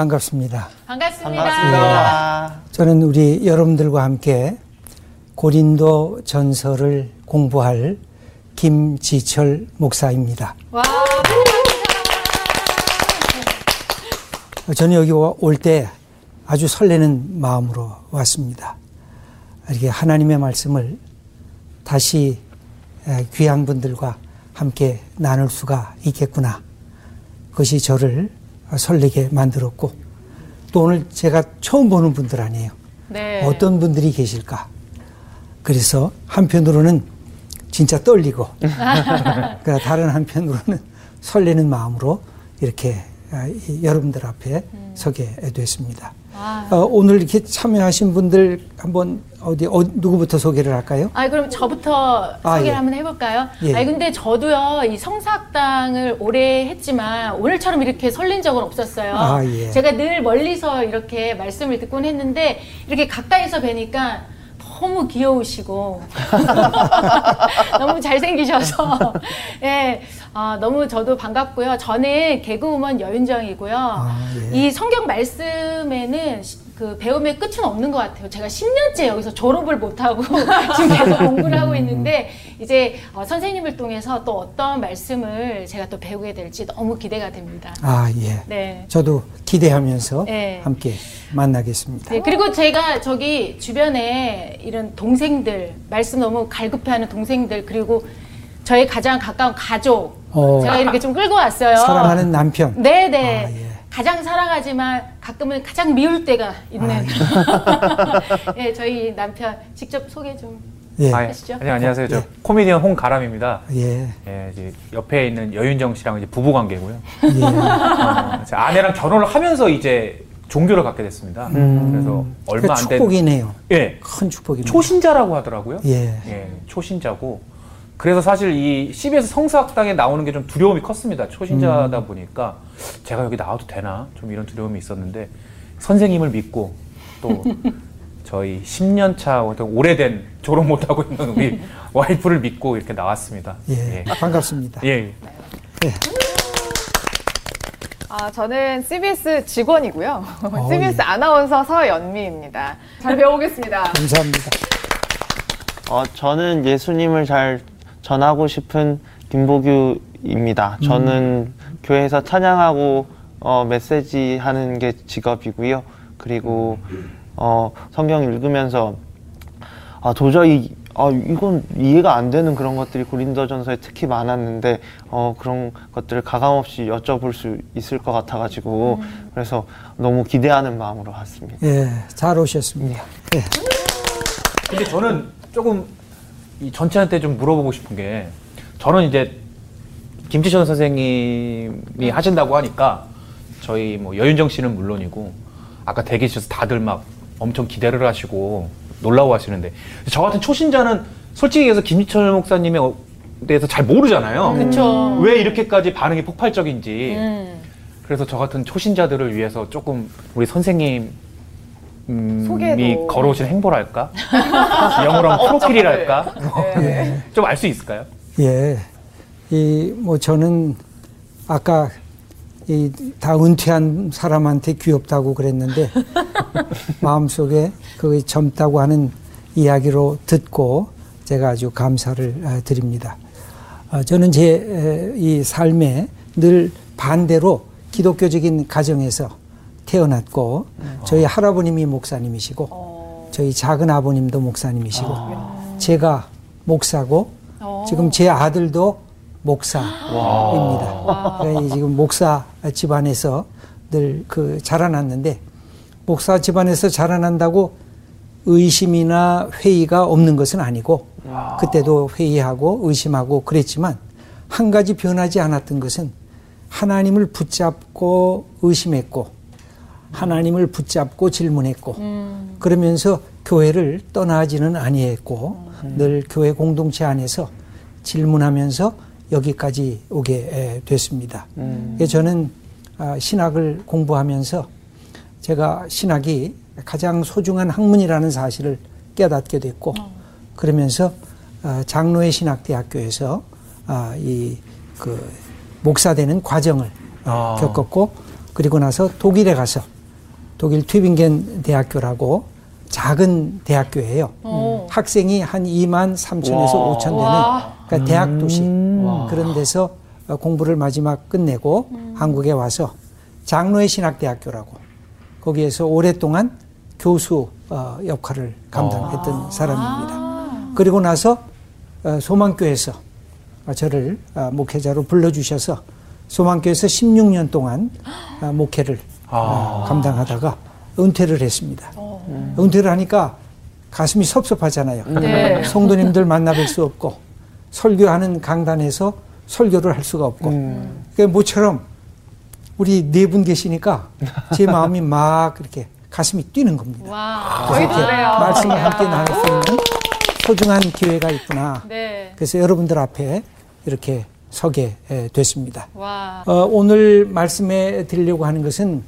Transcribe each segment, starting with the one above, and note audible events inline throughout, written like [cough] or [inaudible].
반갑습니다. 반갑습니다. 반갑습니다. 저는 우리 여러분들과 함께 고린도 전설을 공부할 김지철 목사입니다. 와, 저는 여기 올 때 아주 설레는 마음으로 왔습니다. 이렇게 하나님의 말씀을 다시 귀한 분들과 함께 나눌 수가 있겠구나. 그것이 저를 설레게 만들었고 또 오늘 제가 처음 보는 분들 아니에요. 네. 어떤 분들이 계실까. 그래서 한편으로는 진짜 떨리고 [laughs] 그러니까 다른 한편으로는 설레는 마음으로 이렇게 아, 여러분들 앞에 음. 서게 됐습니다. 어, 오늘 이렇게 참여하신 분들 한번 어디 어, 누구부터 소개를 할까요? 아 그럼 저부터 아, 소개를 예. 한번 해볼까요? 예. 아 근데 저도요 이 성사학당을 오래 했지만 오늘처럼 이렇게 설렌 적은 없었어요. 아, 예. 제가 늘 멀리서 이렇게 말씀을 듣곤 했는데 이렇게 가까이서 뵈니까 너무 귀여우시고 [laughs] 너무 잘생기셔서 [laughs] 예 아, 너무 저도 반갑고요. 저는 개그우먼 여윤정이고요. 아, 예. 이 성경 말씀에는 그 배움의 끝은 없는 것 같아요. 제가 10년째 여기서 졸업을 못하고 [laughs] 지금 계속 공부를 하고 있는데 이제 어, 선생님을 통해서 또 어떤 말씀을 제가 또 배우게 될지 너무 기대가 됩니다. 아, 예. 네. 저도 기대하면서 네. 함께 만나겠습니다. 네, 그리고 제가 저기 주변에 이런 동생들, 말씀 너무 갈급해하는 동생들, 그리고 저의 가장 가까운 가족, 어. 제가 이렇게 좀 끌고 왔어요. 사랑하는 남편. 네네. 아, 예. 가장 사랑하지만 가끔은 가장 미울 때가 있는. 아, 예. 네, [laughs] 저희 남편 직접 소개 좀 예. 하시죠. 네, 안녕하세요. 저 예. 코미디언 홍가람입니다. 예. 예 이제 옆에 있는 여윤정 씨랑 이제 부부 관계고요. 예. 어, 아내랑 결혼을 하면서 이제 종교를 갖게 됐습니다. 음. 그래서 얼마 안 된. 축복이네요. 예. 큰 축복이네요. 초신자라고 하더라고요. 예. 예. 초신자고. 그래서 사실 이 CBS 성사학당에 나오는 게 좀 두려움이 컸습니다. 초신자다 음. 보니까 제가 여기 나와도 되나 좀 이런 두려움이 있었는데 선생님을 믿고 또 [laughs] 저희 10년 차 오래된 졸업 못 하고 있는 우리 [laughs] 와이프를 믿고 이렇게 나왔습니다. 예, 예. 반갑습니다. 예. 예. 아, 저는 CBS 직원이고요. 어, CBS 예. 아나운서 서연미입니다. 잘 배워보겠습니다. 감사합니다. 어, 저는 예수님을 잘 전하고 싶은 김보규입니다. 저는 음. 교회에서 찬양하고 어, 메시지 하는 게 직업이고요. 그리고 어, 성경 읽으면서 아, 도저히 아, 이건 이해가 안 되는 그런 것들이 고린도전서에 특히 많았는데 어, 그런 것들을 가감 없이 여쭤볼 수 있을 것 같아가지고 음. 그래서 너무 기대하는 마음으로 왔습니다. 예, 잘 오셨습니다. 예. 근데 저는 조금 이 전체한테 좀 물어보고 싶은 게 저는 이제 김지천 선생님이 하신다고 하니까 저희 뭐 여윤정 씨는 물론이고 아까 대기실에서 다들 막 엄청 기대를 하시고 놀라워 하시는데 저 같은 초신자는 솔직히 얘기해서 김희철 목사님에 대해서 잘 모르잖아요. 음. 왜 이렇게까지 반응이 폭발적인지. 음. 그래서 저 같은 초신자들을 위해서 조금 우리 선생님 이 걸어오신 행보랄까? [laughs] 영어로 하면 프로필이랄까? 네. 네. 좀 알 수 있을까요? 예. 이, 뭐 저는 아까 이, 다 은퇴한 사람한테 귀엽다고 그랬는데 [laughs] 마음속에 그 젊다고 하는 이야기로 듣고 제가 아주 감사를 아, 드립니다. 어, 저는 제 이 삶에 늘 반대로 기독교적인 가정에서 태어났고 저희 할아버님이 목사님이시고 어. 저희 작은 아버님도 목사님이시고 아. 제가 목사고 어. 지금 제 아들도 목사입니다. 그러니까 지금 목사 집안에서 늘 그 자라났는데 목사 집안에서 자라난다고 의심이나 회의가 없는 것은 아니고 그때도 회의하고 의심하고 그랬지만 한 가지 변하지 않았던 것은 하나님을 붙잡고 의심했고 하나님을 붙잡고 질문했고 음. 그러면서 교회를 떠나지는 아니했고 음. 늘 교회 공동체 안에서 질문하면서 여기까지 오게 됐습니다. 음. 저는 아, 신학을 공부하면서 제가 신학이 가장 소중한 학문이라는 사실을 깨닫게 됐고 어. 그러면서 아, 장로의 신학대학교에서 아, 이그 목사 되는 과정을 아. 겪었고 그리고 나서 독일에 가서 독일 튜빙겐 대학교라고 작은 대학교예요. 오. 학생이 한 2만 3천에서 5천 되는 그러니까 대학 도시 음. 그런 데서 공부를 마지막 끝내고 음. 한국에 와서 장로의 신학대학교라고 거기에서 오랫동안 교수 어, 역할을 감당했던 아. 사람입니다. 그리고 나서 어, 소망교에서 저를 어, 목회자로 불러주셔서 소망교에서 16년 동안 목회를 아. 감당하다가 은퇴를 했습니다. 음. 은퇴를 하니까 가슴이 섭섭하잖아요. 네. 성도님들 만나뵐 수 없고 설교하는 강단에서 설교를 할 수가 없고 음. 그러니까 모처럼 우리 네 분 계시니까 제 [laughs] 마음이 막 이렇게 가슴이 뛰는 겁니다. 와, 저희도 그래요. 말씀을 함께 나눌 수 있는 소중한 기회가 있구나. 네. 그래서 여러분들 앞에 이렇게 서게 됐습니다. 와. 어, 오늘 말씀에 드리려고 하는 것은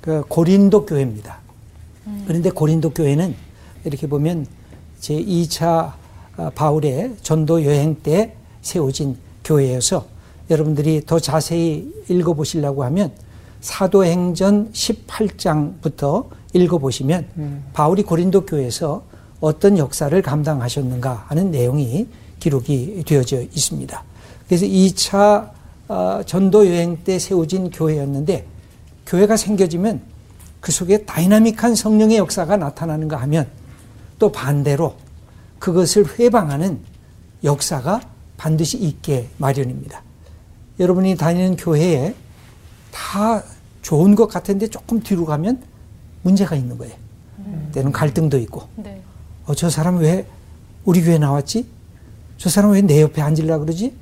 그 고린도 교회입니다. 음. 그런데 고린도 교회는 이렇게 보면 제 2차 어, 바울의 전도 여행 때 세워진 교회여서 여러분들이 더 자세히 읽어보시려고 하면 사도행전 18장부터 읽어보시면 음. 바울이 고린도 교회에서 어떤 역사를 감당하셨는가 하는 내용이 기록이 되어져 있습니다. 그래서 2차 어, 전도 여행 때 세워진 교회였는데 교회가 생겨지면 그 속에 다이나믹한 성령의 역사가 나타나는가 하면 또 반대로 그것을 훼방하는 역사가 반드시 있게 마련입니다. 여러분이 다니는 교회에 다 좋은 것 같은데 조금 뒤로 가면 문제가 있는 거예요. 음. 때론 갈등도 있고. 네. 어, 저 사람 왜 우리 교회 나왔지? 저 사람 왜 내 옆에 앉으려 그러지?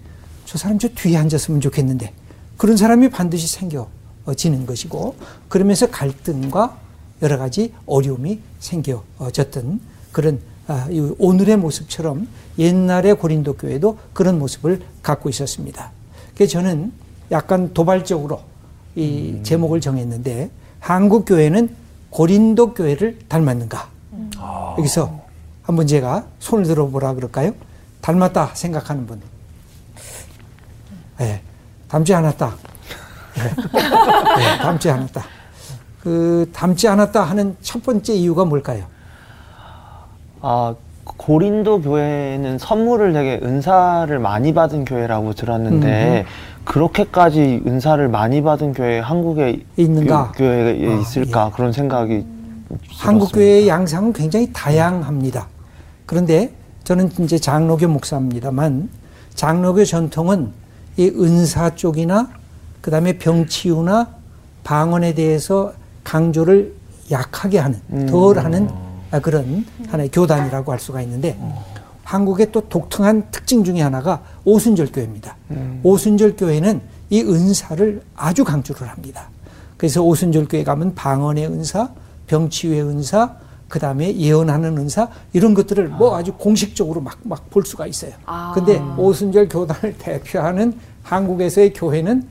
저 사람 저 뒤에 앉았으면 좋겠는데. 그런 사람이 반드시 생겨 지는 것이고, 그러면서 갈등과 여러 가지 어려움이 생겨졌던 그런 아, 오늘의 모습처럼 옛날의 고린도 교회도 그런 모습을 갖고 있었습니다. 그래서 저는 약간 도발적으로 이 음. 제목을 정했는데 한국 교회는 고린도 교회를 닮았는가? 음. 여기서 한번 제가 손을 들어보라 그럴까요? 닮았다 생각하는 분. 네, 닮지 않았다. 네. 네, 닮지 않았다. 그 닮지 않았다 하는 첫 번째 이유가 뭘까요? 아, 고린도 교회는 선물을 되게 은사를 많이 받은 교회라고 들었는데 음. 그렇게까지 은사를 많이 받은 교회 한국에 있는가 교, 회에 아, 있을까 예. 그런 생각이 한국 교회의 양상은 굉장히 다양합니다. 그런데 저는 이제 장로교 목사입니다만 장로교 전통은 이 은사 쪽이나 그 다음에 병치유나 방언에 대해서 강조를 약하게 하는 음. 덜 하는 아, 그런 하나의 교단이라고 할 수가 있는데 한국의 또 독특한 특징 중에 하나가 오순절 교회입니다. 음. 오순절 교회는 이 은사를 아주 강조를 합니다. 그래서 오순절 교회 가면 방언의 은사, 병치유의 은사, 그 다음에 예언하는 은사 이런 것들을 뭐 아주 공식적으로 막 막 볼 수가 있어요. 아. 근데 오순절 교단을 [laughs] 대표하는 한국에서의 교회는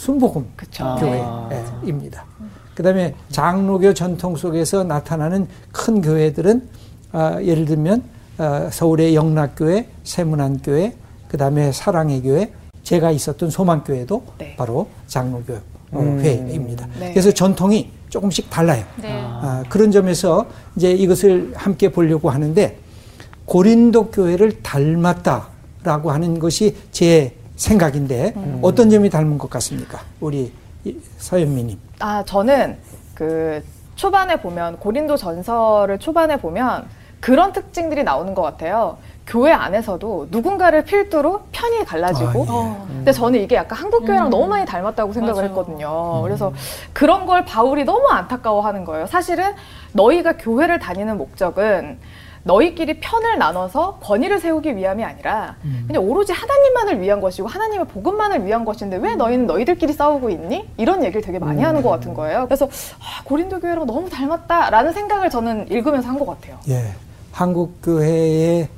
순복음 그쵸. 교회입니다. 아. 그 다음에 장로교 전통 속에서 나타나는 큰 교회들은 아, 예를 들면 아, 서울의 영락교회, 세문안교회, 그 다음에 사랑의 교회, 제가 있었던 소망교회도 네. 바로 장로교 음. 회입니다. 네. 그래서 전통이 조금씩 달라요. 네. 아, 그런 점에서 이제 이것을 함께 보려고 하는데 고린도 교회를 닮았다라고 하는 것이 제 생각인데 음. 어떤 점이 닮은 것 같습니까? 우리 서현미님. 아, 저는 그 초반에 보면 고린도 전설을 초반에 보면 그런 특징들이 나오는 것 같아요. 교회 안에서도 누군가를 필두로 편이 갈라지고. 아, 예. 근데 저는 이게 약간 한국 교회랑 음. 너무 많이 닮았다고 생각을 맞아요. 했거든요. 음. 그래서 그런 걸 바울이 너무 안타까워하는 거예요. 사실은 너희가 교회를 다니는 목적은 너희끼리 편을 나눠서 권위를 세우기 위함이 아니라 음. 그냥 오로지 하나님만을 위한 것이고 하나님의 복음만을 위한 것인데 왜 너희는 너희들끼리 싸우고 있니? 이런 얘기를 되게 많이 음. 하는 것 같은 거예요. 그래서 아, 고린도 교회랑 너무 닮았다라는 생각을 저는 읽으면서 한 것 같아요. 예, 한국 교회의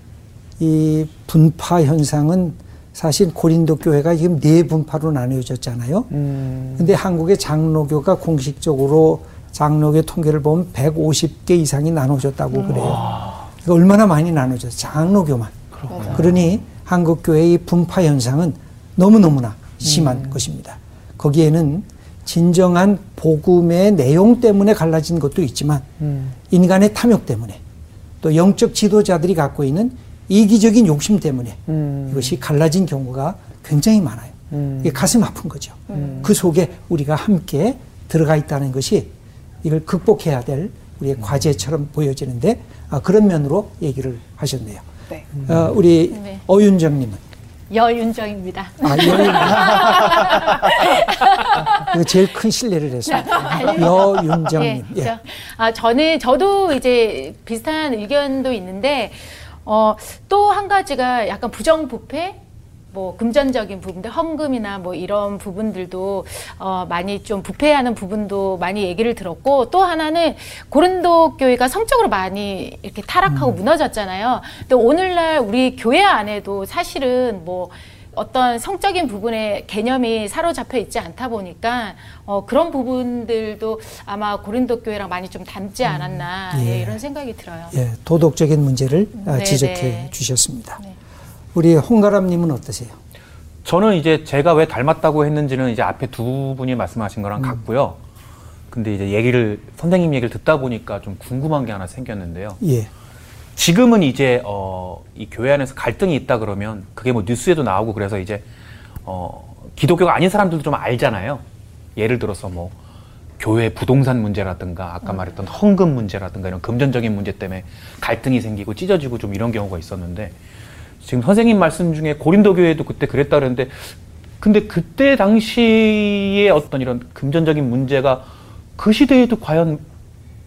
이 분파 현상은 사실 고린도 교회가 지금 네 분파로 나뉘어졌잖아요. 음. 근데 한국의 장로교가 공식적으로 장로교 통계를 보면 150개 이상이 나눠졌다고 그래요. 얼마나 많이 나눠져서 장로교만. 그렇구나. 그러니 한국 교회의 분파 현상은 너무너무나 심한 음. 것입니다. 거기에는 진정한 복음의 내용 때문에 갈라진 것도 있지만 음. 인간의 탐욕 때문에 또 영적 지도자들이 갖고 있는 이기적인 욕심 때문에 음. 이것이 갈라진 경우가 굉장히 많아요. 음. 이게 가슴 아픈 거죠. 음. 그 속에 우리가 함께 들어가 있다는 것이 이걸 극복해야 될 우리의 음. 과제처럼 보여지는데 아, 그런 면으로 얘기를 하셨네요. 네. 어, 우리 네. 어윤정님은 여윤정입니다. 아, 여윤. [laughs] 제일 큰 신뢰를 했습니다. 여윤정님. 예, 예. 아, 저는 저도 이제 비슷한 의견도 있는데 어, 또 한 가지가 약간 부정부패 뭐 금전적인 부분들 헌금이나 뭐 이런 부분들도 어 많이 좀 부패하는 부분도 많이 얘기를 들었고 또 하나는 고른도 교회가 성적으로 많이 이렇게 타락하고 음. 무너졌잖아요. 근데 오늘날 우리 교회 안에도 사실은 뭐 어떤 성적인 부분에 개념이 사로잡혀 있지 않다 보니까 어, 그런 부분들도 아마 고린도 교회랑 많이 좀 닮지 음, 않았나 음, 예. 예, 이런 생각이 들어요. 예, 도덕적인 문제를 음, 지적해 네. 주셨습니다. 네. 우리 홍가람님은 어떠세요? 저는 이제 제가 왜 닮았다고 했는지는 이제 앞에 두 분이 말씀하신 거랑 음. 같고요. 근데 이제 얘기를 선생님 얘기를 듣다 보니까 좀 궁금한 게 하나 생겼는데요. 예. 지금은 이제 어, 이 교회 안에서 갈등이 있다 그러면 그게 뭐 뉴스에도 나오고 그래서 이제 어, 기독교가 아닌 사람들도 좀 알잖아요. 예를 들어서 뭐 교회 부동산 문제라든가 아까 음. 말했던 헌금 문제라든가 이런 금전적인 문제 때문에 갈등이 생기고 찢어지고 좀 이런 경우가 있었는데 지금 선생님 말씀 중에 고린도 교회도 그때 그랬다 그랬는데 근데 그때 당시에 어떤 이런 금전적인 문제가 그 시대에도 과연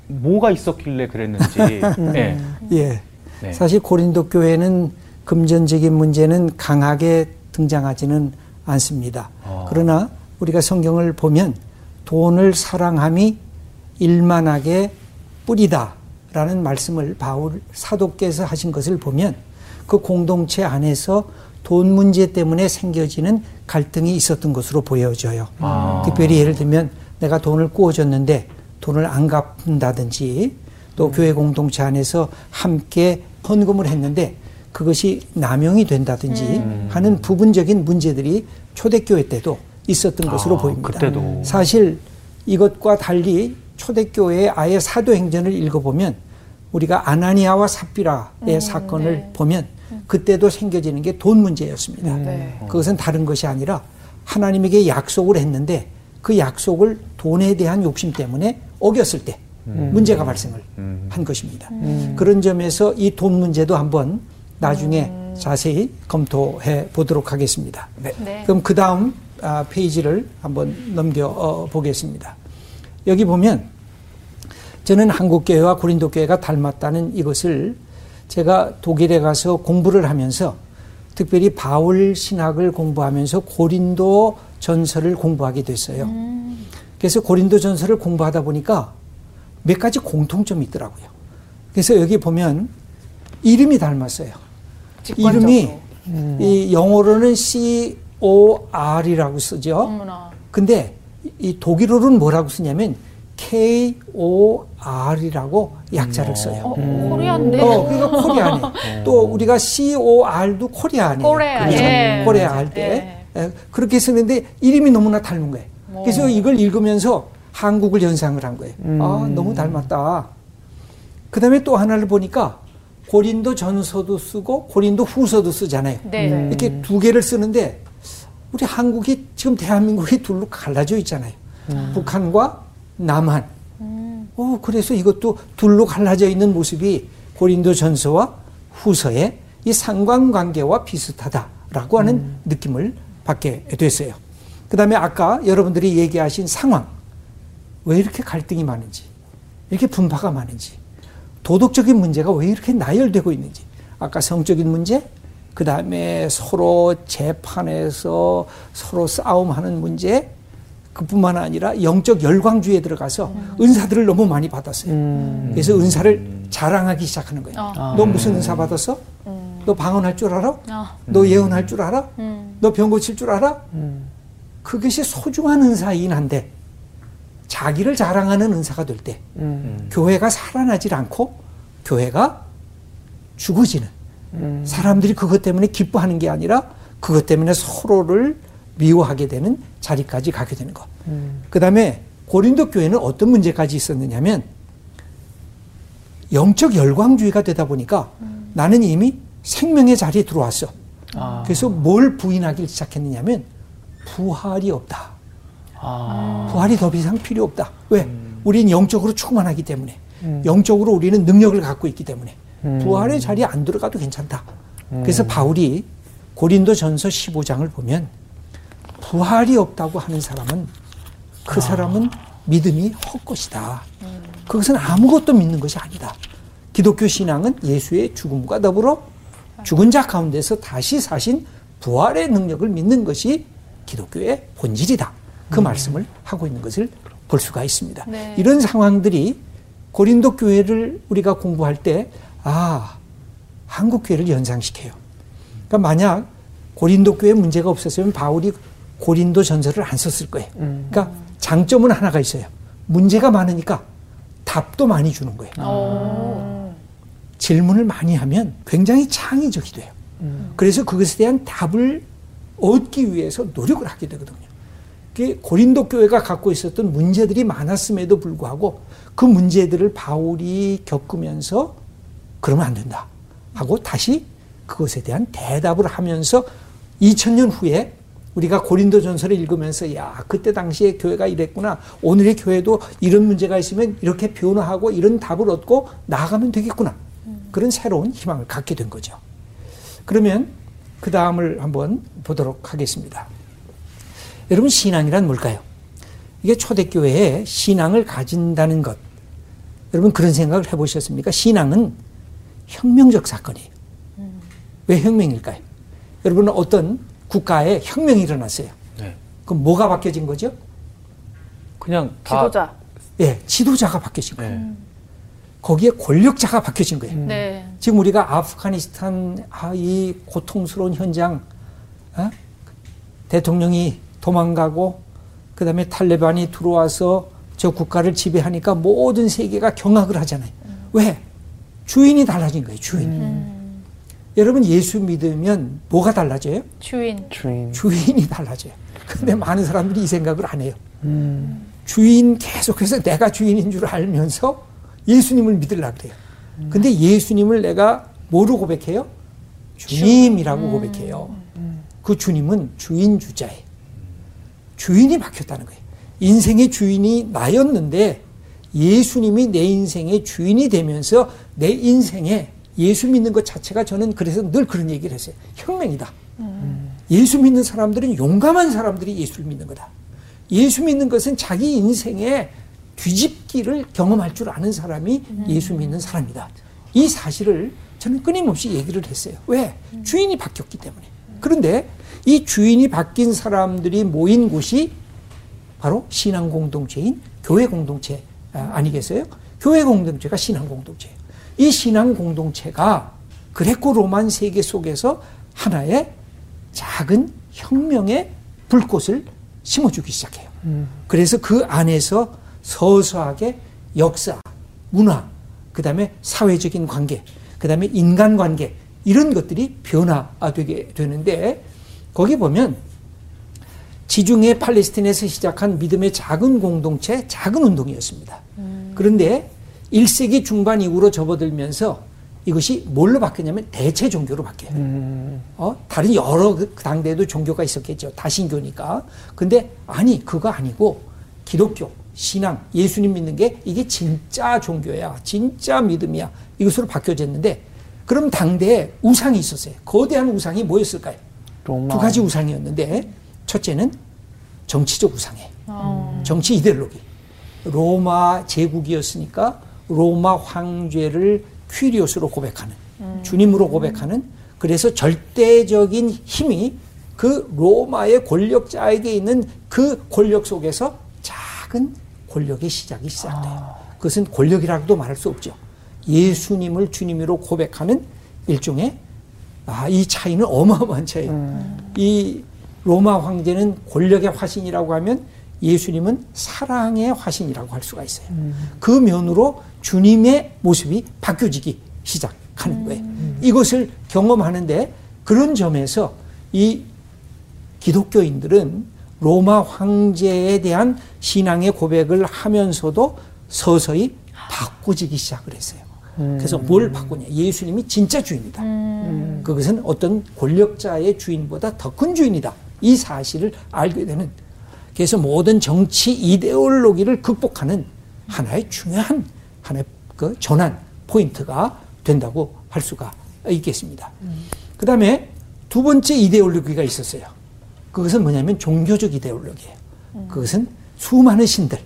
뭐가 있었길래 그랬는지. [laughs] 네. 예. 네. 사실 고린도 교회는 금전적인 문제는 강하게 등장하지는 않습니다. 어. 그러나 우리가 성경을 보면 돈을 사랑함이 일만하게 뿌리다라는 말씀을 바울 사도께서 하신 것을 보면 그 공동체 안에서 돈 문제 때문에 생겨지는 갈등이 있었던 것으로 보여져요. 아. 특별히 예를 들면 내가 돈을 꾸어줬는데 돈을 안 갚는다든지 또 음. 교회 공동체 안에서 함께 헌금을 했는데 그것이 남용이 된다든지 음. 하는 부분적인 문제들이 초대교회 때도 있었던 아, 것으로 보입니다. 그때도. 사실 이것과 달리 초대교회의 아예 사도행전을 읽어보면 우리가 아나니아와 삽비라의 음, 사건을 네. 보면 그때도 생겨지는 게 돈 문제였습니다. 음. 네. 그것은 다른 것이 아니라 하나님에게 약속을 했는데 그 약속을 돈에 대한 욕심 때문에 어겼을 때 음. 문제가 발생을 음. 한 것입니다. 음. 그런 점에서 이 돈 문제도 한번 나중에 음. 자세히 검토해 보도록 하겠습니다. 네. 네. 그럼 그 다음 아, 페이지를 한번 넘겨 어, 보겠습니다. 여기 보면 저는 한국교회와 고린도교회가 닮았다는 이것을 제가 독일에 가서 공부를 하면서 특별히 바울 신학을 공부하면서 고린도 전설을 공부하게 됐어요. 음. 그래서 고린도전서를 공부하다 보니까 몇 가지 공통점이 있더라고요. 그래서 여기 보면 이름이 닮았어요. 직관적으로. 이름이 음. 이 영어로는 C O R이라고 쓰죠. 어머나. 근데 이 독일어로는 뭐라고 쓰냐면 K O R이라고 약자를 음. 써요. 어, 음. 코리아인데. 어, 그러니까 코리아네. 또 우리가 C O R도 코리아네요. 코리아. 그렇죠? 예. 코리아 할 때. 예. 예. 그렇게 쓰는데 이름이 너무나 닮은 거예요. 오. 그래서 이걸 읽으면서 한국을 연상을 한 거예요. 음. 아, 너무 닮았다. 그 다음에 또 하나를 보니까 고린도 전서도 쓰고 고린도 후서도 쓰잖아요. 네. 이렇게 두 개를 쓰는데 우리 한국이 지금 대한민국이 둘로 갈라져 있잖아요. 음. 북한과 남한. 음. 어, 그래서 이것도 둘로 갈라져 있는 모습이 고린도 전서와 후서의 이 상관관계와 비슷하다라고 하는 음. 느낌을 받게 됐어요. 그 다음에 아까 여러분들이 얘기하신 상황. 왜 이렇게 갈등이 많은지, 이렇게 분파가 많은지, 도덕적인 문제가 왜 이렇게 나열되고 있는지, 아까 성적인 문제, 그 다음에 서로 재판에서 서로 싸움하는 문제, 그뿐만 아니라 영적 열광주의에 들어가서 음. 은사들을 너무 많이 받았어요. 음. 그래서 은사를 자랑하기 시작하는 거예요. 어. 너 무슨 은사 받았어? 음. 너 방언할 줄 알아? 어. 너 예언할 줄 알아? 음. 너병 고칠 줄 알아? 음. 그것이 소중한 은사이긴 한데 자기를 자랑하는 은사가 될 때 교회가 살아나질 않고 교회가 죽어지는 사람들이 그것 때문에 기뻐하는 게 아니라 그것 때문에 서로를 미워하게 되는 자리까지 가게 되는 것. 음. 그 다음에 고린도 교회는 어떤 문제까지 있었느냐면 영적 열광주의가 되다 보니까 음. 나는 이미 생명의 자리에 들어왔어. 아. 그래서 뭘 부인하기 시작했느냐면 부활이 없다. 아. 부활이 더 이상 필요 없다. 왜? 음. 우리는 영적으로 충만하기 때문에. 음. 영적으로 우리는 능력을 갖고 있기 때문에. 음. 부활의 자리에 안 들어가도 괜찮다. 그래서 음. 바울이 고린도 전서 15장을 보면 부활이 없다고 하는 사람은 그 아. 사람은 믿음이 헛것이다. 그것은 아무것도 믿는 것이 아니다. 기독교 신앙은 예수의 죽음과 더불어 죽은 자 가운데서 다시 사신 부활의 능력을 믿는 것이 기독교의 본질이다. 그 음. 말씀을 하고 있는 것을 볼 수가 있습니다. 네. 이런 상황들이 고린도 교회를 우리가 공부할 때, 아, 한국 교회를 연상시켜요. 그러니까 만약 고린도 교회 문제가 없었으면 바울이 고린도 전설을 안 썼을 거예요. 음. 그러니까 장점은 하나가 있어요. 문제가 많으니까 답도 많이 주는 거예요. 아. 질문을 많이 하면 굉장히 창의적이 돼요. 음. 그래서 그것에 대한 답을 얻기 위해서 노력을 하게 되거든요. 고린도 교회가 갖고 있었던 문제들이 많았음에도 불구하고 그 문제들을 바울이 겪으면서 그러면 안 된다 하고 다시 그것에 대한 대답을 하면서 2000년 후에 우리가 고린도 전설을 읽으면서 야 그때 당시에 교회가 이랬구나 오늘의 교회도 이런 문제가 있으면 이렇게 변화하고 이런 답을 얻고 나아가면 되겠구나 그런 새로운 희망을 갖게 된 거죠. 그러면 그 다음을 한번 보도록 하겠습니다. 여러분 신앙이란 뭘까요? 이게 초대교회에 신앙을 가진다는 것. 여러분 그런 생각을 해보셨습니까? 신앙은 혁명적 사건이에요. 왜 혁명일까요? 여러분 어떤 국가에 혁명이 일어났어요. 네. 그럼 뭐가 바뀌어진 거죠? 그냥 지도자. 예, 지도자가 바뀌어진 거예요. 네. 거기에 권력자가 바뀌어진 거예요. 음. 네. 지금 우리가 아프가니스탄 아, 이 고통스러운 현장, 어? 대통령이 도망가고 그다음에 탈레반이 들어와서 저 국가를 지배하니까 모든 세계가 경악을 하잖아요. 음. 왜? 주인이 달라진 거예요. 주인. 음. 여러분 예수 믿으면 뭐가 달라져요? 주인. 주인. 주인이 달라져요. 근데 음. 많은 사람들이 이 생각을 안 해요. 음. 주인 계속해서 내가 주인인 줄 알면서 예수님을 믿으려 그래요. 근데 예수님을 내가 뭐로 고백해요? 주님이라고 음. 고백해요. 그 주님은 주인 주자예요. 주인이 바뀌었다는 거예요. 인생의 주인이 나였는데 예수님이 내 인생의 주인이 되면서 내 인생에 예수 믿는 것 자체가 저는 그래서 늘 그런 얘기를 했어요. 혁명이다. 음. 예수 믿는 사람들은 용감한 사람들이 예수를 믿는 거다. 예수 믿는 것은 자기 인생에 뒤집기를 경험할 줄 아는 사람이 음. 예수 믿는 사람이다. 이 사실을 저는 끊임없이 얘기를 했어요. 왜? 주인이 바뀌었기 때문에. 그런데 이 주인이 바뀐 사람들이 모인 곳이 바로 신앙 공동체인 교회 공동체 아, 아니겠어요? 교회 공동체가 신앙 공동체예요. 이 신앙 공동체가 그레코 로만 세계 속에서 하나의 작은 혁명의 불꽃을 심어주기 시작해요. 음. 그래서 그 안에서 서서하게 역사, 문화, 그 다음에 사회적인 관계, 그 다음에 인간 관계, 이런 것들이 변화되게 되는데, 거기 보면, 지중해 팔레스틴에서 시작한 믿음의 작은 공동체, 작은 운동이었습니다. 음. 그런데 1세기 중반 이후로 접어들면서 이것이 뭘로 바뀌냐면 대체 종교로 바뀌어요. 음. 어? 다른 여러 그 당대에도 종교가 있었겠죠. 다신교니까. 근데 아니, 그거 아니고 기독교, 신앙, 예수님 믿는 게 이게 진짜 종교야. 진짜 믿음이야. 이것으로 바뀌어졌는데 그럼 당대에 우상이 있었어요. 거대한 우상이 뭐였을까요? 로마. 두 가지 우상이었는데 첫째는 정치적 우상이에요. 음. 정치 이데올로기. 로마 제국이었으니까 로마 황제를 퀴리오스로 고백하는 음. 주님으로 고백하는 그래서 절대적인 힘이 그 로마의 권력자에게 있는 그 권력 속에서 작은 권력의 시작이 시작돼요. 아. 그것은 권력이라고도 말할 수 없죠. 예수님을 주님으로 고백하는 일종의 아, 이 차이는 어마어마한 차이예요. 음. 이 로마 황제는 권력의 화신이라고 하면 예수님은 사랑의 화신이라고 할 수가 있어요. 음. 그 면으로 주님의 모습이 바뀌어지기 시작하는 거예요. 음. 이것을 경험하는데 그런 점에서 이 기독교인들은 로마 황제에 대한 신앙의 고백을 하면서도 서서히 바꾸지기 시작을 했어요. 음. 그래서 뭘 바꾸냐? 예수님이 진짜 주인이다. 음. 그것은 어떤 권력자의 주인보다 더 큰 주인이다. 이 사실을 알게 되는. 그래서 모든 정치 이데올로기를 극복하는 하나의 중요한 하나의 그 전환 포인트가 된다고 할 수가 있겠습니다. 음. 그 다음에 두 번째 이데올로기가 있었어요. 그것은 뭐냐면 종교적 이데올로기예요. 음. 그것은 수많은 신들,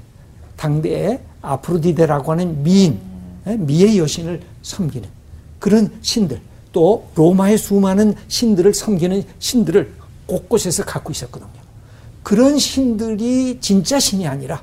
당대의 아프로디데라고 하는 미인, 음. 미의 여신을 섬기는 그런 신들, 또 로마의 수많은 신들을 섬기는 신들을 곳곳에서 갖고 있었거든요. 그런 신들이 진짜 신이 아니라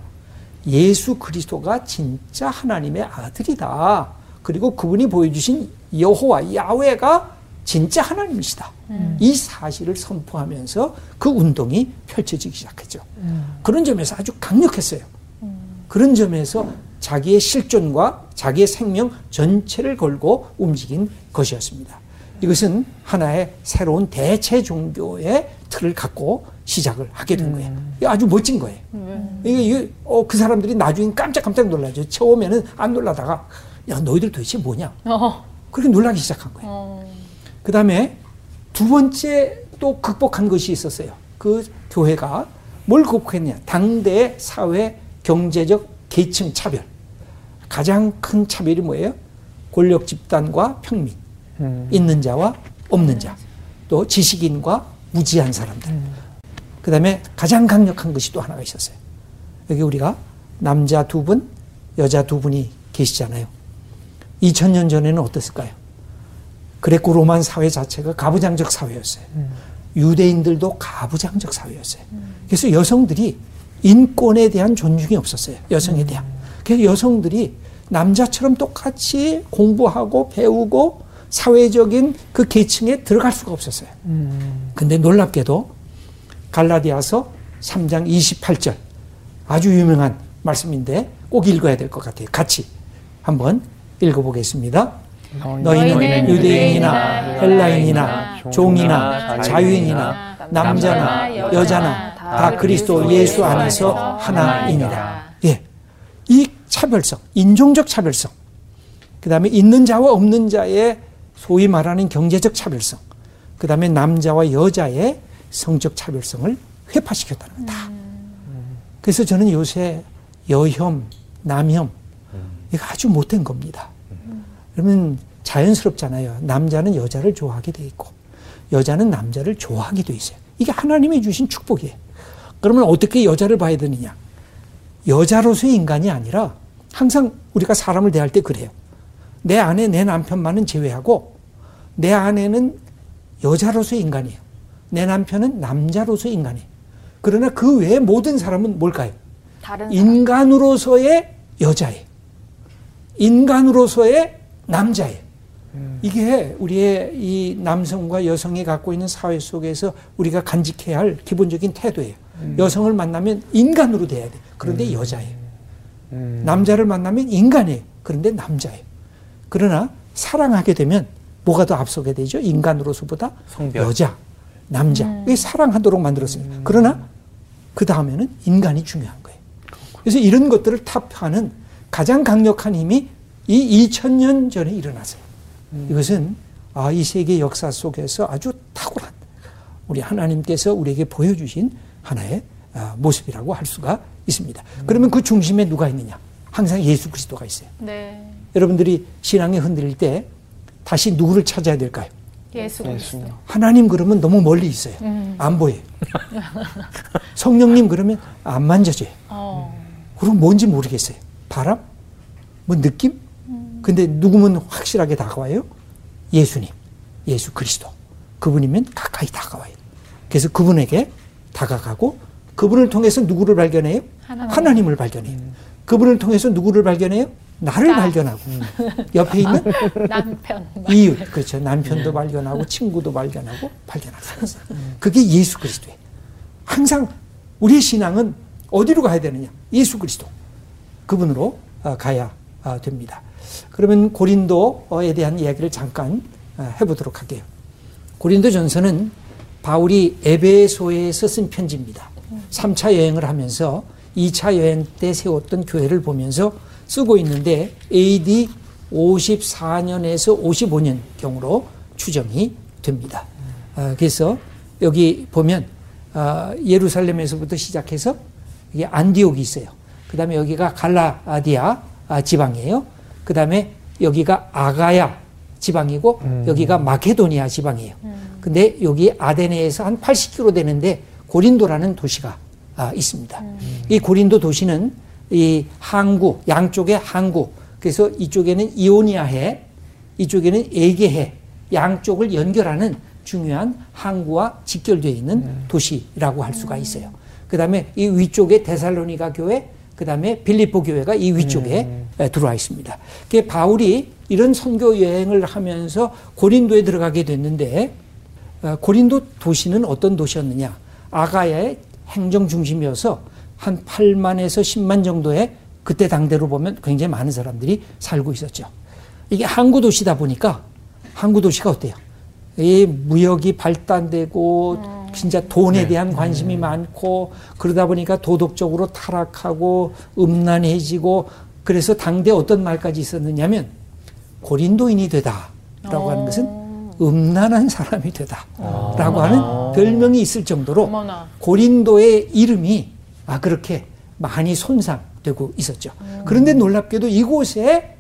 예수 그리스도가 진짜 하나님의 아들이다. 그리고 그분이 보여주신 여호와 야훼가 진짜 하나님이시다. 음. 이 사실을 선포하면서 그 운동이 펼쳐지기 시작했죠. 음. 그런 점에서 아주 강력했어요. 음. 그런 점에서 자기의 실존과 자기의 생명 전체를 걸고 움직인 것이었습니다. 이것은 하나의 새로운 대체 종교의 틀을 갖고 시작을 하게 된 거예요. 음. 아주 멋진 거예요. 음. 이게, 어, 그 사람들이 나중에 깜짝깜짝 놀라죠. 처음에는 안 놀라다가 야 너희들 도대체 뭐냐? 어. 그렇게 놀라기 시작한 거예요. 어. 그 다음에 두 번째 또 극복한 것이 있었어요. 그 교회가 뭘 극복했냐? 당대 사회 경제적 계층 차별. 가장 큰 차별이 뭐예요? 권력 집단과 평민. 음. 있는 자와 없는 자. 또 지식인과 무지한 사람들. 음. 그 다음에 가장 강력한 것이 또 하나가 있었어요. 여기 우리가 남자 두 분, 여자 두 분이 계시잖아요. 2000년 전에는 어땠을까요? 그레코 로만 사회 자체가 가부장적 사회였어요. 음. 유대인들도 가부장적 사회였어요. 음. 그래서 여성들이 인권에 대한 존중이 없었어요. 여성에 음. 대한. 그래서 여성들이 남자처럼 똑같이 공부하고 배우고 사회적인 그 계층에 들어갈 수가 없었어요. 음. 근데 놀랍게도 갈라디아서 3장 28절 아주 유명한 말씀인데 꼭 읽어야 될 것 같아요. 같이 한번 읽어보겠습니다. 너희는 유대인이나 헬라인이나 종이나 자유인이나 남자나 여자나 다 그리스도 예수 안에서 하나이니라. 예. 이 차별성, 인종적 차별성, 그 다음에 있는 자와 없는 자의 소위 말하는 경제적 차별성, 그 다음에 남자와 여자의 성적 차별성을 회파시켰다는 거다. 그래서 저는 요새 여혐, 남혐, 이거 아주 못된 겁니다. 그러면 자연스럽잖아요. 남자는 여자를 좋아하게 돼 있고 여자는 남자를 좋아하게 돼 있어요. 이게 하나님이 주신 축복이에요. 그러면 어떻게 여자를 봐야 되느냐? 여자로서의 인간이 아니라 항상 우리가 사람을 대할 때 그래요. 내 안에 내 남편만은 제외하고 내 안에는 여자로서의 인간이에요. 내 남편은 남자로서의 인간이에요. 그러나 그 외에 모든 사람은 뭘까요? 인간으로서의 여자예요. 인간으로서의 남자예요. 음. 이게 우리의 이 남성과 여성이 갖고 있는 사회 속에서 우리가 간직해야 할 기본적인 태도예요. 음. 여성을 만나면 인간으로 돼야 돼. 그런데 음. 여자예요. 음. 남자를 만나면 인간이에요. 그런데 남자예요. 그러나 사랑하게 되면 뭐가 더 앞서게 되죠? 인간으로서보다 성별. 여자, 남자. 음. 이 사랑하도록 만들었습니다. 음. 그러나 그 다음에는 인간이 중요한 거예요. 그래서 이런 것들을 타파하는 가장 강력한 힘이 이 2000년 전에 일어났어요. 음. 이것은 아, 이 세계 역사 속에서 아주 탁월한 우리 하나님께서 우리에게 보여주신 하나의 아, 모습이라고 할 수가 있습니다. 음. 그러면 그 중심에 누가 있느냐? 항상 예수 그리스도가 있어요. 네. 여러분들이 신앙에 흔들릴 때 다시 누구를 찾아야 될까요? 예수 그리스도. 하나님 그러면 너무 멀리 있어요. 음. 안 보여요. [laughs] 성령님 그러면 안 만져져요. 어. 그럼 뭔지 모르겠어요. 바람? 뭐 느낌? 근데 누구면 확실하게 다가와요? 예수님, 예수 그리스도. 그분이면 가까이 다가와요. 그래서 그분에게 다가가고 그분을 통해서 누구를 발견해요? 하나님. 을 발견해요. 음. 그분을 통해서 누구를 발견해요? 나를 나. 발견하고 음. 옆에 있는 [laughs] 남편 이웃 그렇죠 남편도 발견하고 친구도 발견하고 발견할 수 있어요. 음. 그게 예수 그리스도예요. 항상 우리의 신앙은 어디로 가야 되느냐? 예수 그리스도 그분으로 어, 가야 어, 됩니다. 그러면 고린도에 대한 이야기를 잠깐 어, 해보도록 할게요. 고린도 전서는 바울이 에베소에서 쓴 편지입니다. 3차 여행을 하면서 2차 여행 때 세웠던 교회를 보면서 쓰고 있는데 AD 54년에서 55년 경으로 추정이 됩니다. 아, 그래서 여기 보면 아, 예루살렘에서부터 시작해서 이게 안디옥이 있어요. 그 다음에 여기가 갈라디아 아, 지방이에요. 그 다음에 여기가 아가야 지방이고 음. 여기가 마케도니아 지방이에요. 음. 근데 여기 아데네에서 한 80km 되는데 고린도라는 도시가 아, 있습니다. 음. 이 고린도 도시는 이 항구 양쪽에 항구 그래서 이쪽에는 이오니아해 이쪽에는 에게해 양쪽을 연결하는 중요한 항구와 직결되어 있는 음. 도시라고 할 수가 있어요. 그 다음에 이 위쪽에 데살로니가 교회, 그 다음에 빌리포 교회가 이 위쪽에 음. 들어와 있습니다. 그 바울이 이런 선교 여행을 하면서 고린도에 들어가게 됐는데 어, 고린도 도시는 어떤 도시였느냐? 아가야의 행정 중심이어서 한 8만에서 10만 정도의 그때 당대로 보면 굉장히 많은 사람들이 살고 있었죠. 이게 항구 도시다 보니까 항구 도시가 어때요? 이 무역이 발달되고 음. 진짜 돈에 네. 대한 관심이 음. 많고 그러다 보니까 도덕적으로 타락하고 음란해지고 그래서 당대 어떤 말까지 있었느냐면 고린도인이 되다라고 하는 것은 어. 음란한 사람이 되다라고 하는 아. 별명이 있을 정도로 고린도의 이름이 아 그렇게 많이 손상되고 있었죠. 음. 그런데 놀랍게도 이곳에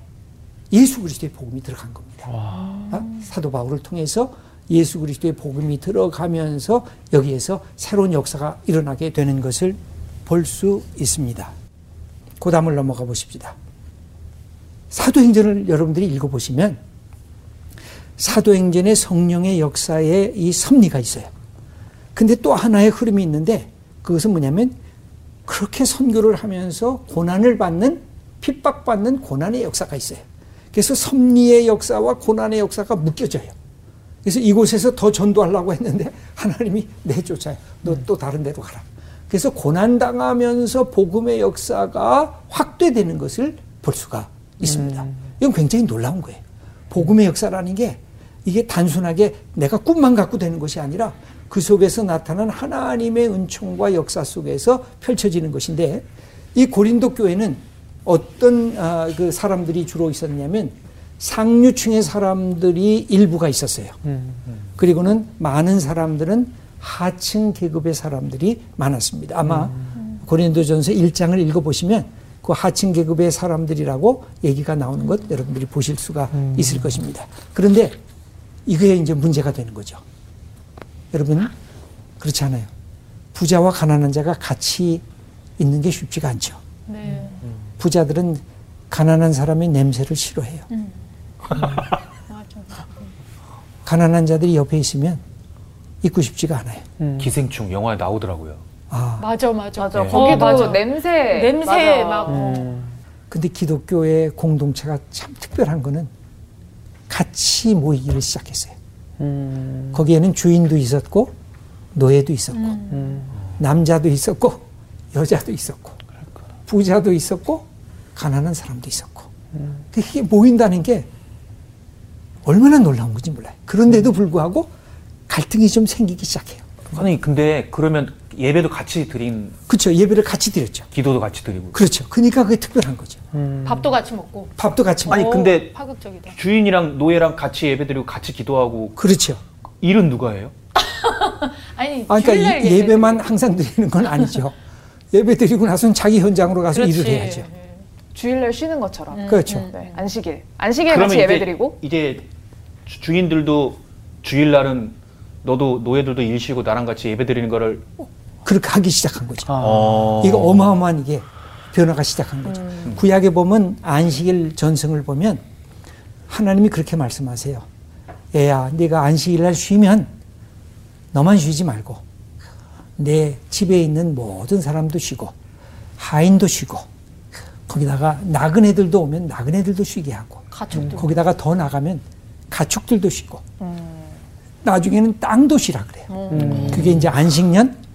예수 그리스도의 복음이 들어간 겁니다. 아, 사도 바울을 통해서 예수 그리스도의 복음이 들어가면서 여기에서 새로운 역사가 일어나게 되는 것을 볼 수 있습니다. 고담을 넘어가 보십시다. 사도행전을 여러분들이 읽어보시면 사도행전의 성령의 역사에 이 섭리가 있어요. 근데 또 하나의 흐름이 있는데 그것은 뭐냐면 그렇게 선교를 하면서 고난을 받는 핍박받는 고난의 역사가 있어요. 그래서 섭리의 역사와 고난의 역사가 묶여져요. 그래서 이곳에서 더 전도하려고 했는데 하나님이 내쫓아요. 너또 음. 다른 데로 가라. 그래서 고난당하면서 복음의 역사가 확대되는 것을 볼 수가 있습니다. 음. 이건 굉장히 놀라운 거예요. 복음의 역사라는 게 이게 단순하게 내가 꿈만 갖고 되는 것이 아니라 그 속에서 나타난 하나님의 은총과 역사 속에서 펼쳐지는 것인데 이 고린도 교회는 어떤 아, 그 사람들이 주로 있었냐면 상류층의 사람들이 일부가 있었어요. 음, 음. 그리고는 많은 사람들은 하층 계급의 사람들이 많았습니다. 아마 음. 고린도전서 1장을 읽어 보시면 그 하층 계급의 사람들이라고 얘기가 나오는 것 여러분들이 보실 수가 음. 있을 것입니다. 그런데 이게 이제 문제가 되는 거죠. 여러분 그렇지 않아요. 부자와 가난한 자가 같이 있는 게 쉽지가 않죠. 네. 부자들은 가난한 사람의 냄새를 싫어해요. 음. [laughs] 가난한 자들이 옆에 있으면 있고 싶지가 않아요. 음. 기생충 영화에 나오더라고요. 아. 맞아, 맞아. 맞아. 네. 거기도 어, 맞아. 냄새. 냄새 맞아. 막. 음. 근데 기독교의 공동체가 참 특별한 거는 같이 모이기를 시작했어요. 음. 거기에는 주인도 있었고, 노예도 있었고, 음. 음. 남자도 있었고, 여자도 있었고, 부자도 있었고, 가난한 사람도 있었고. 음. 그게 모인다는 게 얼마나 놀라운 건지 몰라요. 그런데도 불구하고 갈등이 좀 생기기 시작해요. 선생님, 근데 그러면 예배도 같이 드린. 그렇죠. 예배를 같이 드렸죠. 기도도 같이 드리고. 그렇죠. 그러니까 그게 특별한 거죠. 음. 밥도 같이 먹고. 밥도 같이 먹고. 아니, 근데 파격적이다. 주인이랑 노예랑 같이 예배 드리고 같이 기도하고. 그렇죠. 일은 누가 해요? [laughs] 아니, 아, 그러니까 예배만 항상 드리는 건 아니죠. 예배 드리고 나서는 자기 현장으로 가서 그렇지. 일을 해야죠. 주일날 쉬는 것처럼. 음. 그렇죠. 네. 안식일. 안식일 같이 예배 드리고. 이제 주인들도 주일날은 너도 노예들도 일 쉬고 나랑 같이 예배 드리는 거를 그렇게 하기 시작한 거죠. 아. 이거 어마어마한 이게 변화가 시작한 거죠. 음. 구약에 보면 안식일 전승을 보면 하나님이 그렇게 말씀하세요. 애야, 네가 안식일 날 쉬면 너만 쉬지 말고 내 집에 있는 모든 사람도 쉬고 하인도 쉬고 거기다가 나그네들도 오면 나그네들도 쉬게 하고 가축들. 거기다가 더 나가면 가축들도 쉬고 음. 나중에는 땅도 쉬라 그래요. 음. 그게 이제 안식년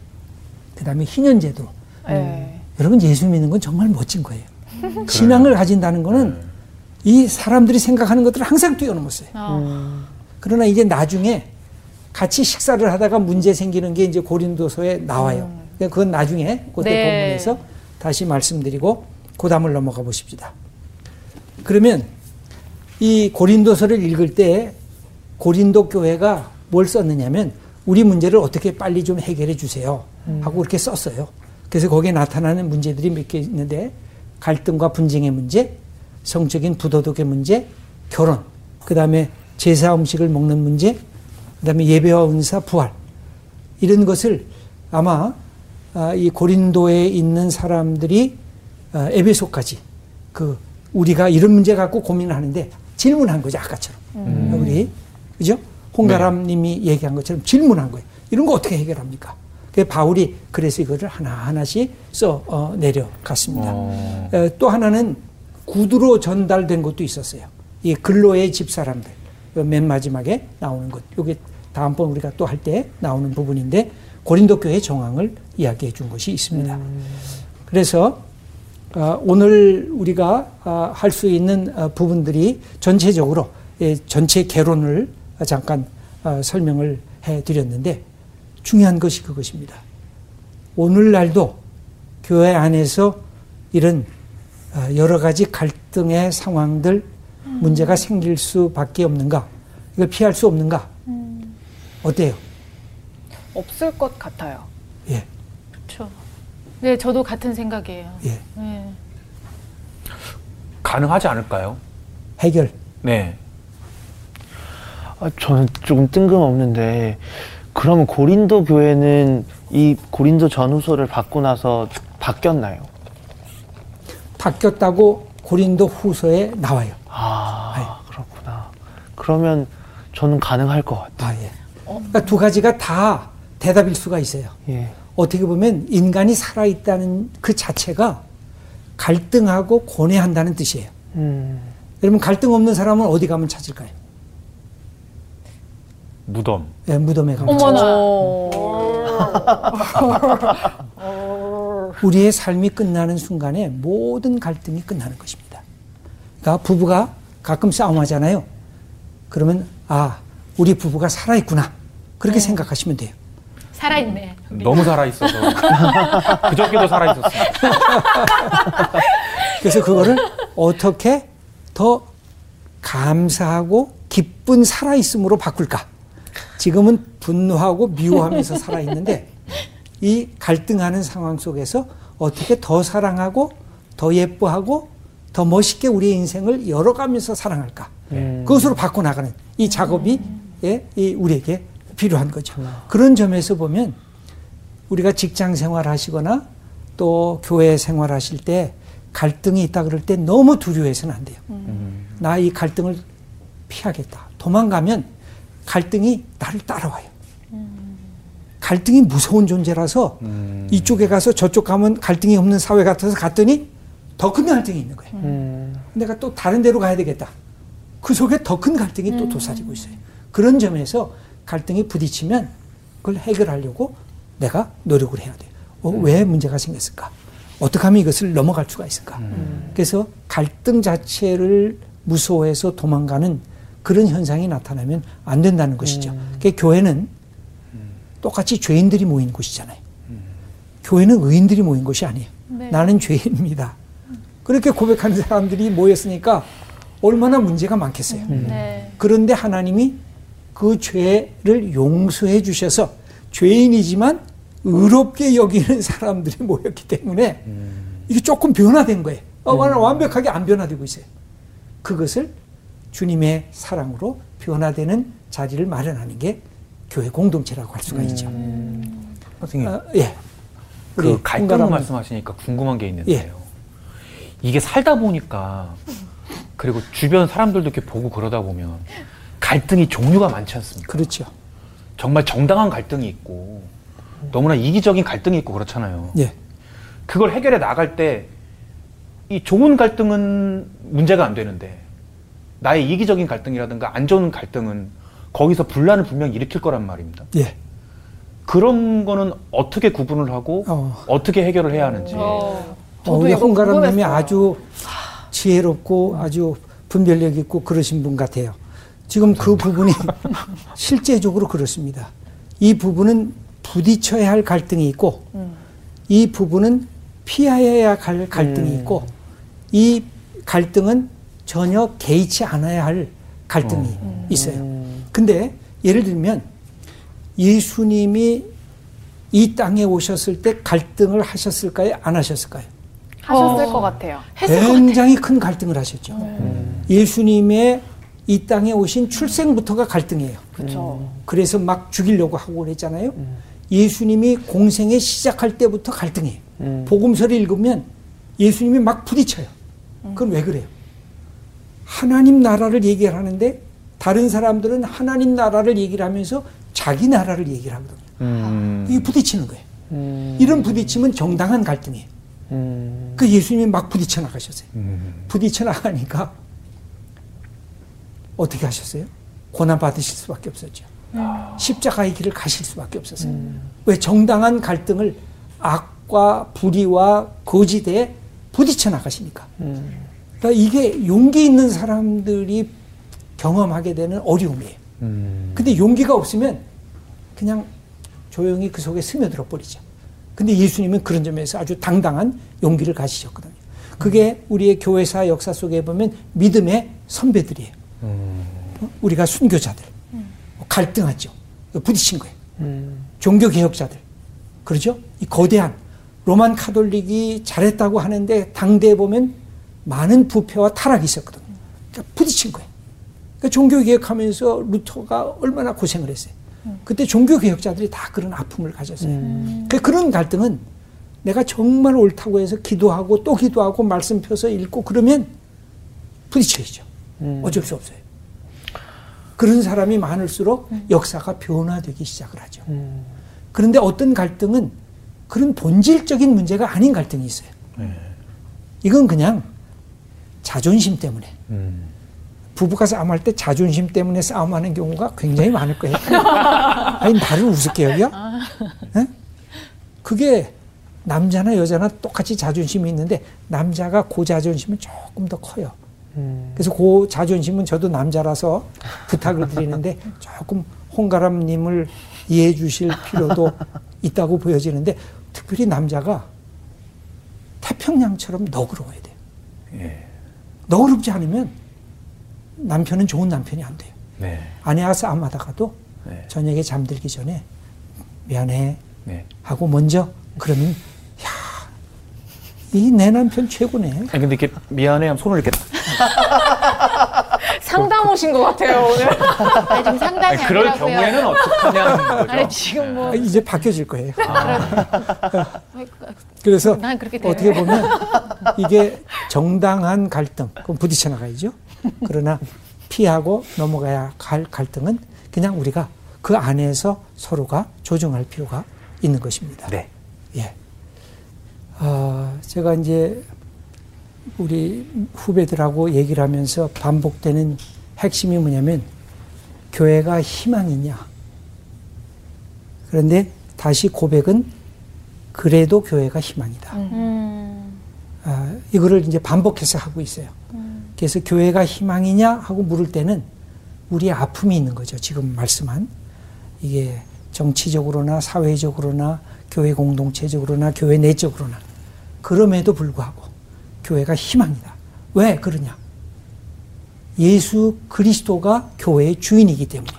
그다음에 희년제도. 음. 여러분 예수 믿는 건 정말 멋진 거예요. 신앙을 가진다는 거는 네. 이 사람들이 생각하는 것들을 항상 뛰어넘었어요. 어. 그러나 이제 나중에 같이 식사를 하다가 문제 생기는 게 이제 고린도서에 나와요. 음. 그러니까 그건 나중에 그때 네. 본문에서 다시 말씀드리고 고담을 넘어가 보십시다. 그러면 이 고린도서를 읽을 때 고린도 교회가 뭘 썼느냐면 우리 문제를 어떻게 빨리 좀 해결해 주세요 하고 그렇게 썼어요. 그래서 거기에 나타나는 문제들이 몇 개 있는데 갈등과 분쟁의 문제, 성적인 부도덕의 문제, 결혼, 그 다음에 제사 음식을 먹는 문제, 그 다음에 예배와 은사, 부활 이런 것을 아마 아, 이 고린도에 있는 사람들이 아, 에베소까지 그 우리가 이런 문제 갖고 고민을 하는데 질문한 거죠 아까처럼 음. 우리 그죠 홍가람님이 네. 얘기한 것처럼 질문한 거예요 이런 거 어떻게 해결합니까? 그 바울이 그래서 이거를 하나 하나씩 써 어, 내려갔습니다. 어. 어, 또 하나는 구두로 전달된 것도 있었어요. 이 근로의 집사람들 맨 마지막에 나오는 것. 이게 다음번 우리가 또 할 때 나오는 부분인데 고린도 교회 정황을 이야기해 준 것이 있습니다. 음. 그래서 어, 오늘 우리가 어, 할수 있는 어, 부분들이 전체적으로 예, 전체 개론을 잠깐 어, 설명을 해 드렸는데 중요한 것이 그것입니다. 오늘날도 교회 안에서 이런 어, 여러 가지 갈등의 상황들, 문제가 생길 수밖에 없는가? 이걸 피할 수 없는가? 음. 어때요? 없을 것 같아요. 예. 그렇죠. 네, 저도 같은 생각이에요. 예. 네. 가능하지 않을까요? 해결. 네. 아, 저는 조금 뜬금없는데 그러면 고린도 교회는 이 고린도 전후서를 받고 나서 바뀌었나요? 바뀌었다고 고린도 후서에 나와요. 아, 네. 그렇구나. 그러면 저는 가능할 것 같아요. 아, 예. 그러니까 두 가지가 다 대답일 수가 있어요. 예. 어떻게 보면 인간이 살아있다는 그 자체가 갈등하고 고뇌한다는 뜻이에요. 음. 여러분 갈등 없는 사람은 어디 가면 찾을까요? 무덤. 네, 무덤에 가면 어머나. 우리의 삶이 끝나는 순간에 모든 갈등이 끝나는 것입니다. 그러니까 부부가 가끔 싸움하잖아요. 그러면 아 우리 부부가 살아 있구나 그렇게 네. 생각하시면 돼요. 살아있네. 너무 살아있어서 [laughs] 그저께도 살아있었어. [laughs] 그래서 그거를 어떻게 더 감사하고 기쁜 살아있음으로 바꿀까? 지금은 분노하고 미워하면서 살아있는데 [laughs] 이 갈등하는 상황 속에서 어떻게 더 사랑하고 더 예뻐하고 더 멋있게 우리의 인생을 열어가면서 사랑할까? 음. 그것으로 바꿔나가는 이 작업이 예, 이 우리에게 필요한 거죠. 음. 그런 점에서 보면 우리가 직장 생활 하시거나 또 교회 생활 하실 때 갈등이 있다 그럴 때 너무 두려워해서는 안 돼요. 음. 나이 갈등을 피하겠다. 도망가면 갈등이 나를 따라와요. 갈등이 무서운 존재라서 음. 이쪽에 가서 저쪽 가면 갈등이 없는 사회 같아서 갔더니 더 큰 갈등이 있는 거예요. 음. 내가 또 다른 데로 가야 되겠다. 그 속에 더 큰 갈등이 음. 또 도사리고 있어요. 그런 점에서 갈등이 부딪히면 그걸 해결하려고 내가 노력을 해야 돼요. 어, 음. 왜 문제가 생겼을까? 어떻게 하면 이것을 넘어갈 수가 있을까? 음. 그래서 갈등 자체를 무서워해서 도망가는 그런 현상이 나타나면 안 된다는 것이죠. 음. 그 교회는 똑같이 죄인들이 모인 곳이잖아요. 음. 교회는 의인들이 모인 곳이 아니에요. 네. 나는 죄인입니다. 그렇게 고백하는 사람들이 모였으니까 얼마나 문제가 많겠어요. 음. 네. 그런데 하나님이 그 죄를 용서해 주셔서 죄인이지만 의롭게 여기는 사람들이 [laughs] 모였기 때문에 음. 이게 조금 변화된 거예요. 어, 완벽하게 안 변화되고 있어요. 그것을 주님의 사랑으로 변화되는 자리를 마련하는 게 교회 공동체라고 할 수가 있죠. 음. 선생님, 어, 예. 그 갈등 말씀하시니까 궁금한 게 있는데요. 예. 이게 살다 보니까 그리고 주변 사람들도 이렇게 보고 그러다 보면 갈등이 종류가 많지 않습니까? 그렇죠. 정말 정당한 갈등이 있고 너무나 이기적인 갈등이 있고 그렇잖아요. 예. 그걸 해결해 나갈 때 이 좋은 갈등은 문제가 안 되는데 나의 이기적인 갈등이라든가 안 좋은 갈등은 거기서 분란을 분명히 일으킬 거란 말입니다. 예. 그런 거는 어떻게 구분을 하고 어. 떻게 해결을 해야 하는지. 어. 어, 우리 홍가람님이 아주 지혜롭고 아주 분별력 있고 그러신 분 같아요. 지금 그 부분이 [laughs] 실제적으로 그렇습니다. 이 부분은 부딪혀야 할 갈등이 있고 음. 이 부분은 피해야 할 갈등이 음. 있고 이 갈등은 전혀 개의치 않아야 할 갈등이 어. 있어요. 근데 예를 들면 예수님이 이 땅에 오셨을 때 갈등을 하셨을까요? 안 하셨을까요? 하셨을 어. 것 같아요. 굉장히 큰 갈등을 하셨죠. 음. 예수님의 이 땅에 오신 출생부터가 갈등이에요. 그렇죠. 그래서 막 죽이려고 하고 그랬잖아요. 음. 예수님이 공생에 시작할 때부터 갈등이에요. 음. 복음서를 읽으면 예수님이 막 부딪혀요. 그건 왜 그래요? 하나님 나라를 얘기를 하는데 다른 사람들은 하나님 나라를 얘기를 하면서 자기 나라를 얘기를 하거든요. 음. 이게 부딪히는 거예요. 음. 이런 부딪힘은 정당한 갈등이에요. 음. 그 예수님이 막 부딪혀 나가셨어요. 음. 부딪혀 나가니까 어떻게 하셨어요? 고난 받으실 수밖에 없었죠. 십자가의 길을 가실 수밖에 없었어요. 음. 왜 정당한 갈등을 악과 불의와 거짓에 부딪혀 나가시니까. 음. 그러니까 이게 용기 있는 사람들이 경험하게 되는 어려움이에요. 음. 근데 용기가 없으면 그냥 조용히 그 속에 스며들어 버리죠. 근데 예수님은 그런 점에서 아주 당당한 용기를 가지셨거든요. 그게 우리의 교회사 역사 속에 보면 믿음의 선배들이에요. 음. 우리가 순교자들. 갈등하죠. 부딪힌 거예요. 음. 종교 개혁자들. 그러죠? 이 거대한 로만 카톨릭이 잘했다고 하는데 당대에 보면 많은 부패와 타락이 있었거든요. 그러니까 부딪힌 거예요. 그러니까 종교 개혁하면서 루터가 얼마나 고생을 했어요. 그때 종교 개혁자들이 다 그런 아픔을 가졌어요. 음. 그 그런 갈등은 내가 정말 옳다고 해서 기도하고 또 기도하고 말씀 펴서 읽고 그러면 부딪혀야죠. 음. 어쩔 수 없어요. 그런 사람이 많을수록 음. 역사가 변화되기 시작을 하죠. 음. 그런데 어떤 갈등은 그런 본질적인 문제가 아닌 갈등이 있어요. 네. 이건 그냥 자존심 때문에. 음. 부부가 싸움할 때 자존심 때문에 싸움하는 경우가 굉장히 많을 거예요. [laughs] 아니, 나를 우습게 여겨? 네? 그게 남자나 여자나 똑같이 자존심이 있는데 남자가 고 자존심은 조금 더 커요. 음. 그래서 그 자존심은 저도 남자라서 부탁을 드리는데 조금 홍가람님을 이해해 주실 필요도 있다고 보여지는데 특별히 남자가 태평양처럼 너그러워야 돼요. 예. 너그럽지 않으면 남편은 좋은 남편이 안 돼요. 네. 아내와 싸움하다가도 네. 저녁에 잠들기 전에 미안해 네. 하고 먼저 그러면 이내 남편 최고네. 아니 근데 이렇게 미안해 하면 손을 이렇게 상담 오신 것 같아요 오늘. 아니, 좀 상담이 아니, 그럴 아니라고요. 경우에는 어떡하냐는 거죠. 아니 지금 뭐 아, 이제 바뀌어질 거예요. 아. [laughs] 그래서 어떻게 보면 이게 정당한 갈등, 그럼 부딪혀 나가야죠. 그러나 피하고 넘어가야 할 갈등은 그냥 우리가 그 안에서 서로가 조정할 필요가 있는 것입니다. 네. 예. 어, 제가 이제 우리 후배들하고 얘기를 하면서 반복되는 핵심이 뭐냐면 교회가 희망이냐. 그런데 다시 고백은 그래도 교회가 희망이다. 음. 아, 이거를 이제 반복해서 하고 있어요. 음. 그래서 교회가 희망이냐 하고 물을 때는 우리의 아픔이 있는 거죠. 지금 말씀한 이게 정치적으로나 사회적으로나 교회 공동체적으로나 교회 내적으로나 그럼에도 불구하고 교회가 희망이다. 왜 그러냐? 예수 그리스도가 교회의 주인이기 때문에.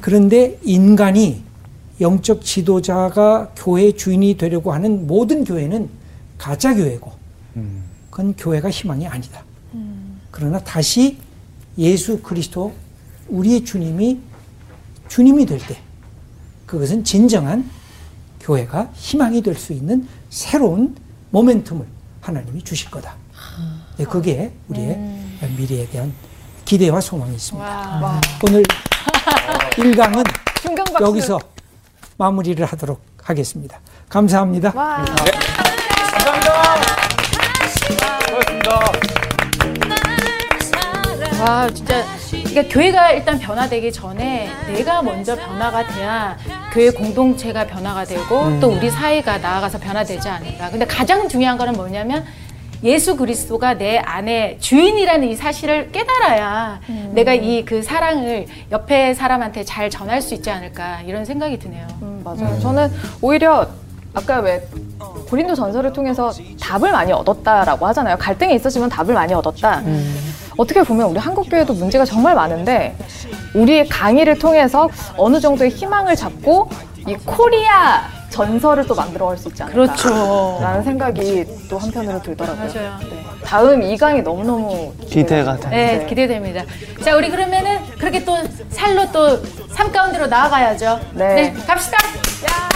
그런데 인간이 영적 지도자가 교회의 주인이 되려고 하는 모든 교회는 가짜 교회고, 그건 교회가 희망이 아니다. 그러나 다시 예수 그리스도 우리의 주님이 주님이 될 때, 그것은 진정한 교회가 희망이 될 수 있는 새로운 모멘텀을 하나님이 주실 거다. 네, 그게 우리의 음. 미래에 대한 기대와 소망이 있습니다. 와. 오늘 1강은 여기서 마무리를 하도록 하겠습니다. 감사합니다. 와. 네. 감사합니다. 고맙습니다. 와 진짜 그러니까 교회가 일단 변화되기 전에 내가 먼저 변화가 돼야 교회 공동체가 변화가 되고 음. 또 우리 사회가 나아가서 변화되지 않을까. 근데 가장 중요한 거는 뭐냐면 예수 그리스도가 내 안에 주인이라는 이 사실을 깨달아야 음. 내가 이 그 사랑을 옆에 사람한테 잘 전할 수 있지 않을까 이런 생각이 드네요. 음, 맞아요. 음. 저는 오히려 아까 왜 고린도 전설을 통해서 답을 많이 얻었다라고 하잖아요. 갈등이 있었지만 답을 많이 얻었다. 음. 어떻게 보면 우리 한국 교회도 문제가 정말 많은데 우리의 강의를 통해서 어느 정도의 희망을 잡고 이 코리아 전설을 또 만들어갈 수 있지 않을까. 그렇죠. 라는 생각이 또 한편으로 들더라고요. 맞아요. 네. 다음 2강이 너무너무 기대가 됩니다. 네, 네, 기대됩니다. 자, 우리 그러면은 그렇게 또 살로 또 3가운데로 나아가야죠. 네. 네 갑시다. 야.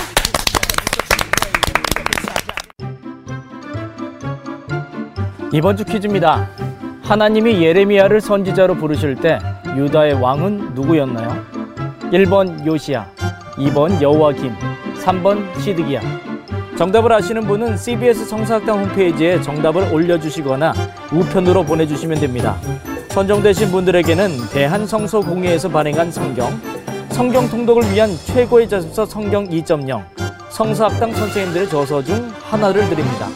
이번 주 퀴즈입니다. 하나님이 예레미야를 선지자로 부르실 때 유다의 왕은 누구였나요? 1번 요시야, 2번 여호와김, 3번 시드기야. 정답을 아시는 분은 CBS 성사학당 홈페이지에 정답을 올려주시거나 우편으로 보내주시면 됩니다. 선정되신 분들에게는 대한성서공회에서 발행한 성경, 성경 통독을 위한 최고의 자습서 성경 2.0, 성사학당 선생님들의 저서 중 하나를 드립니다.